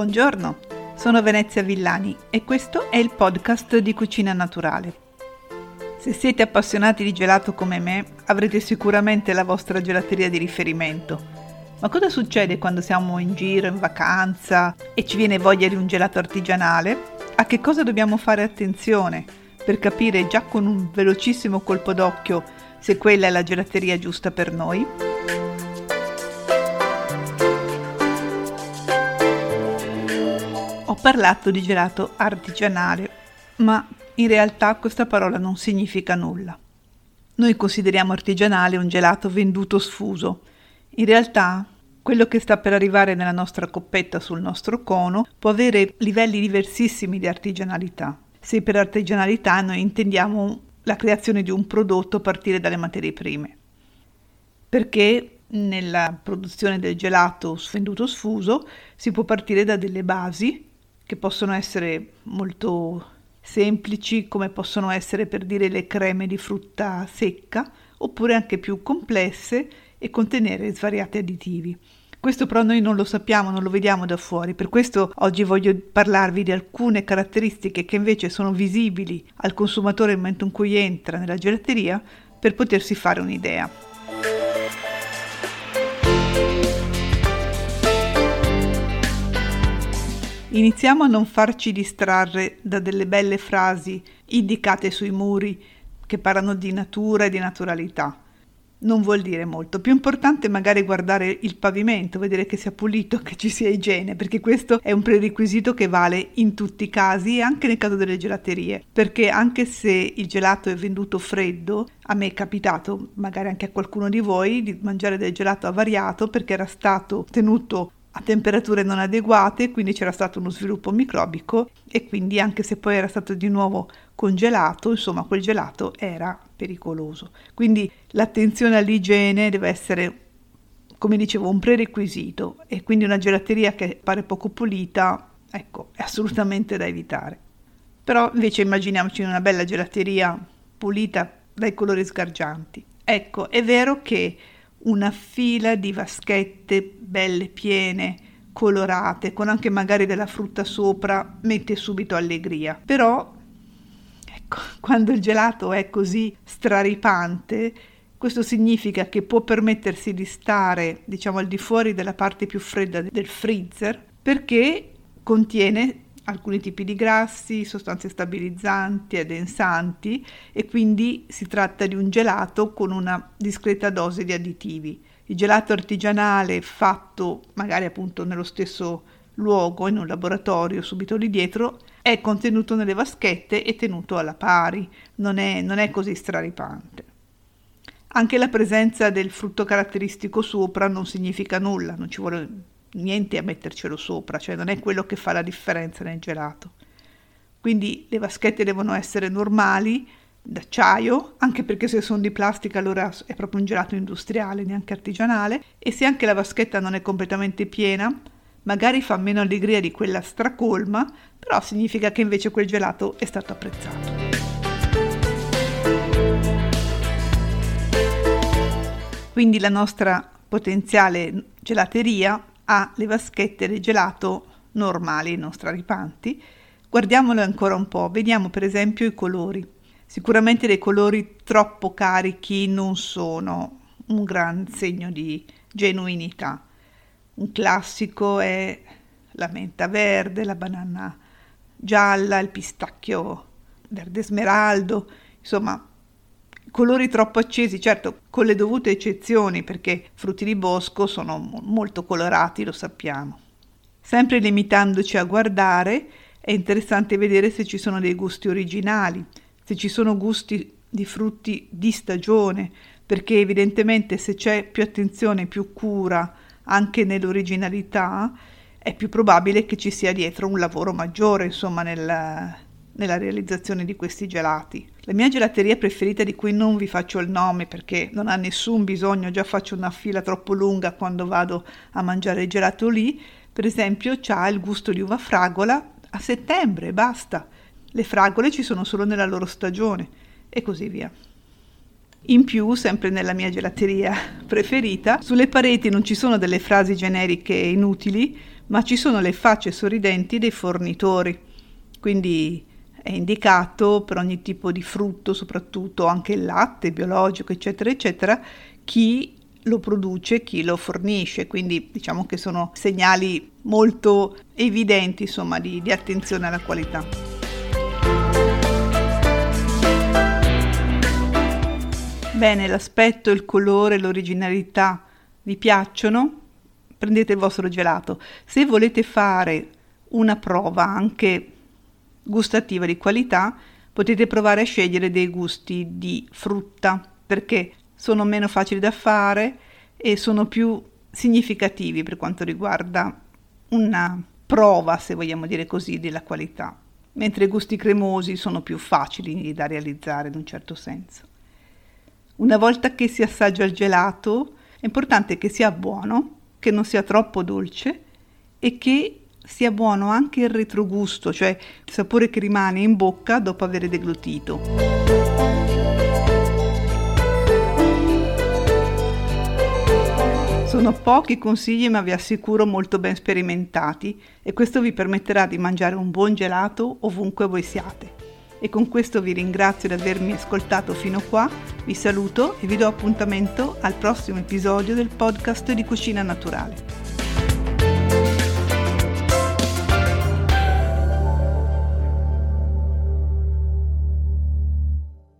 Buongiorno, sono Venezia Villani e questo è il podcast di Cucina Naturale. Se siete appassionati di gelato come me, avrete sicuramente la vostra gelateria di riferimento. Ma cosa succede quando siamo in giro, in vacanza e ci viene voglia di un gelato artigianale? A che cosa dobbiamo fare attenzione per capire già con un velocissimo colpo d'occhio se quella è la gelateria giusta per noi? Parlato di gelato artigianale, ma in realtà questa parola non significa nulla. Noi consideriamo artigianale un gelato venduto sfuso. In realtà quello che sta per arrivare nella nostra coppetta sul nostro cono può avere livelli diversissimi di artigianalità. Se per artigianalità noi intendiamo la creazione di un prodotto a partire dalle materie prime. Perché nella produzione del gelato venduto sfuso si può partire da delle basi che possono essere molto semplici, come possono essere per dire le creme di frutta secca, oppure anche più complesse e contenere svariati additivi. Questo però noi non lo sappiamo, non lo vediamo da fuori, per questo oggi voglio parlarvi di alcune caratteristiche che invece sono visibili al consumatore nel momento in cui entra nella gelateria per potersi fare un'idea. Iniziamo a non farci distrarre da delle belle frasi indicate sui muri che parlano di natura e di naturalità non vuol dire molto. Più importante è magari guardare il pavimento, vedere che sia pulito, che ci sia igiene, perché questo è un prerequisito che vale in tutti i casi e anche nel caso delle gelaterie, perché anche se il gelato è venduto freddo, a me è capitato, magari anche a qualcuno di voi, di mangiare del gelato avariato perché era stato tenuto a temperature non adeguate, quindi c'era stato uno sviluppo microbico e quindi anche se poi era stato di nuovo congelato, insomma quel gelato era pericoloso. Quindi l'attenzione all'igiene deve essere, come dicevo, un prerequisito e quindi una gelateria che pare poco pulita, ecco, è assolutamente da evitare. Però invece immaginiamoci una bella gelateria pulita dai colori sgargianti. Ecco, è vero che una fila di vaschette belle piene, colorate, con anche magari della frutta sopra, mette subito allegria. Però, ecco, quando il gelato è così straripante, questo significa che può permettersi di stare, diciamo, al di fuori della parte più fredda del freezer, perché contiene alcuni tipi di grassi, sostanze stabilizzanti, addensanti e quindi si tratta di un gelato con una discreta dose di additivi. Il gelato artigianale fatto magari appunto nello stesso luogo, in un laboratorio subito lì dietro, è contenuto nelle vaschette e tenuto alla pari, non è, non è così straripante. Anche la presenza del frutto caratteristico sopra non significa nulla, non ci vuole niente a mettercelo sopra, cioè non è quello che fa la differenza nel gelato. Quindi le vaschette devono essere normali, d'acciaio, anche perché se sono di plastica allora è proprio un gelato industriale, neanche artigianale, e se anche la vaschetta non è completamente piena, magari fa meno allegria di quella stracolma, però significa che invece quel gelato è stato apprezzato. Quindi la nostra potenziale gelateria ha le vaschette del gelato normali, non straripanti. Guardiamole ancora un po', vediamo per esempio i colori. Sicuramente dei colori troppo carichi non sono un gran segno di genuinità. Un classico è la menta verde, la banana gialla, il pistacchio verde smeraldo, insomma colori troppo accesi, certo con le dovute eccezioni perché frutti di bosco sono molto colorati, lo sappiamo. Sempre limitandoci a guardare, è interessante vedere se ci sono dei gusti originali, se ci sono gusti di frutti di stagione, perché evidentemente se c'è più attenzione, più cura anche nell'originalità, è più probabile che ci sia dietro un lavoro maggiore, insomma, nel, nella realizzazione di questi gelati. La mia gelateria preferita di cui non vi faccio il nome perché non ha nessun bisogno, già faccio una fila troppo lunga quando vado a mangiare il gelato lì, per esempio ha il gusto di uva fragola a settembre e basta. Le fragole ci sono solo nella loro stagione e così via. In più, sempre nella mia gelateria preferita, sulle pareti non ci sono delle frasi generiche inutili, ma ci sono le facce sorridenti dei fornitori, quindi è indicato per ogni tipo di frutto, soprattutto anche il latte biologico, eccetera, eccetera, chi lo produce, chi lo fornisce, quindi diciamo che sono segnali molto evidenti insomma, di, di attenzione alla qualità. Bene, l'aspetto, il colore, l'originalità vi piacciono? Prendete il vostro gelato. Se volete fare una prova anche gustativa di qualità, potete provare a scegliere dei gusti di frutta perché sono meno facili da fare e sono più significativi per quanto riguarda una prova, se vogliamo dire così, della qualità, mentre i gusti cremosi sono più facili da realizzare in un certo senso. Una volta che si assaggia il gelato, è importante che sia buono, che non sia troppo dolce e che sia buono anche il retrogusto, cioè il sapore che rimane in bocca dopo aver deglutito. Sono pochi consigli ma vi assicuro molto ben sperimentati e questo vi permetterà di mangiare un buon gelato ovunque voi siate. E con questo vi ringrazio di avermi ascoltato fino qua, vi saluto e vi do appuntamento al prossimo episodio del podcast di Cucina Naturale.